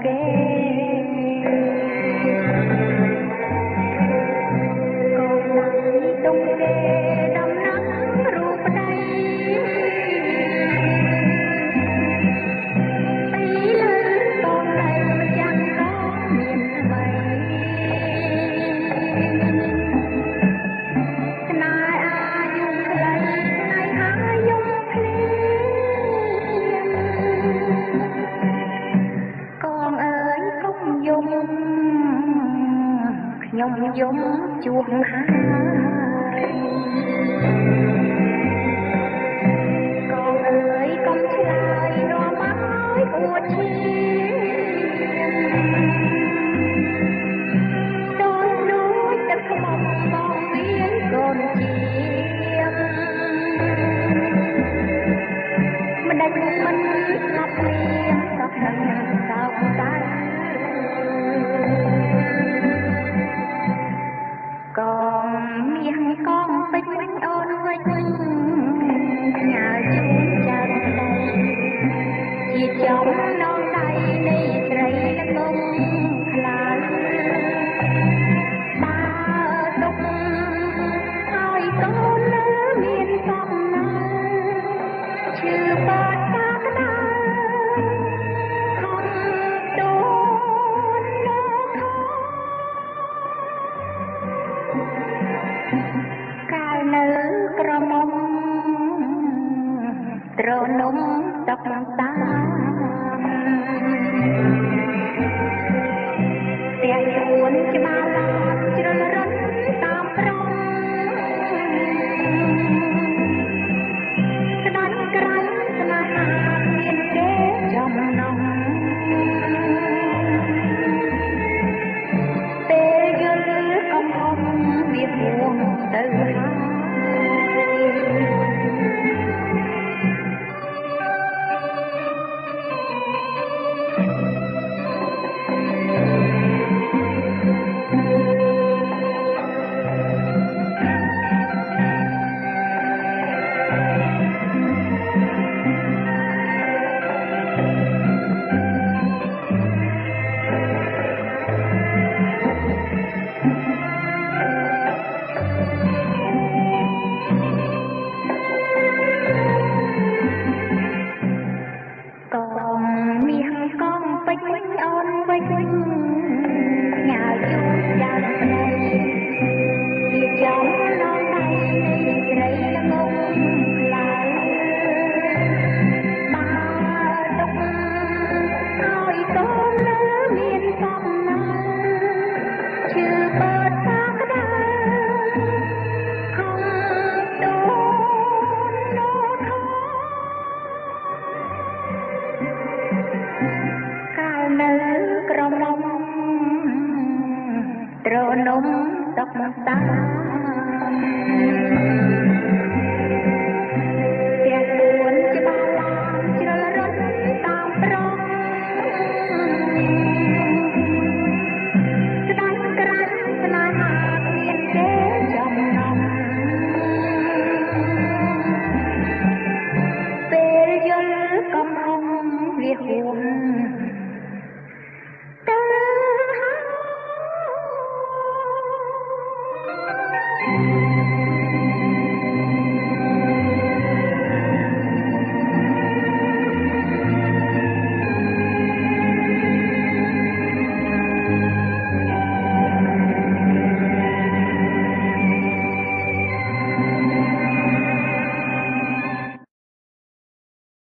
ស្យំជួបហើយកងអើយកុំឆ្លើយនាំឲ្យអួតឈាមដូចដូចទឹកខ្មុំបងមានកូនជាមមិនដាច់មិនស្លាប់ ជាចំនងដៃនៃស្រីល្ងងខ្លាំងបើទុកហើយកូននៅមានសំណាងឈឺបាត់តាក្តៅខំដូនលោកកាលនៅក្រមុំត្រនំតកតា រនំតុកតា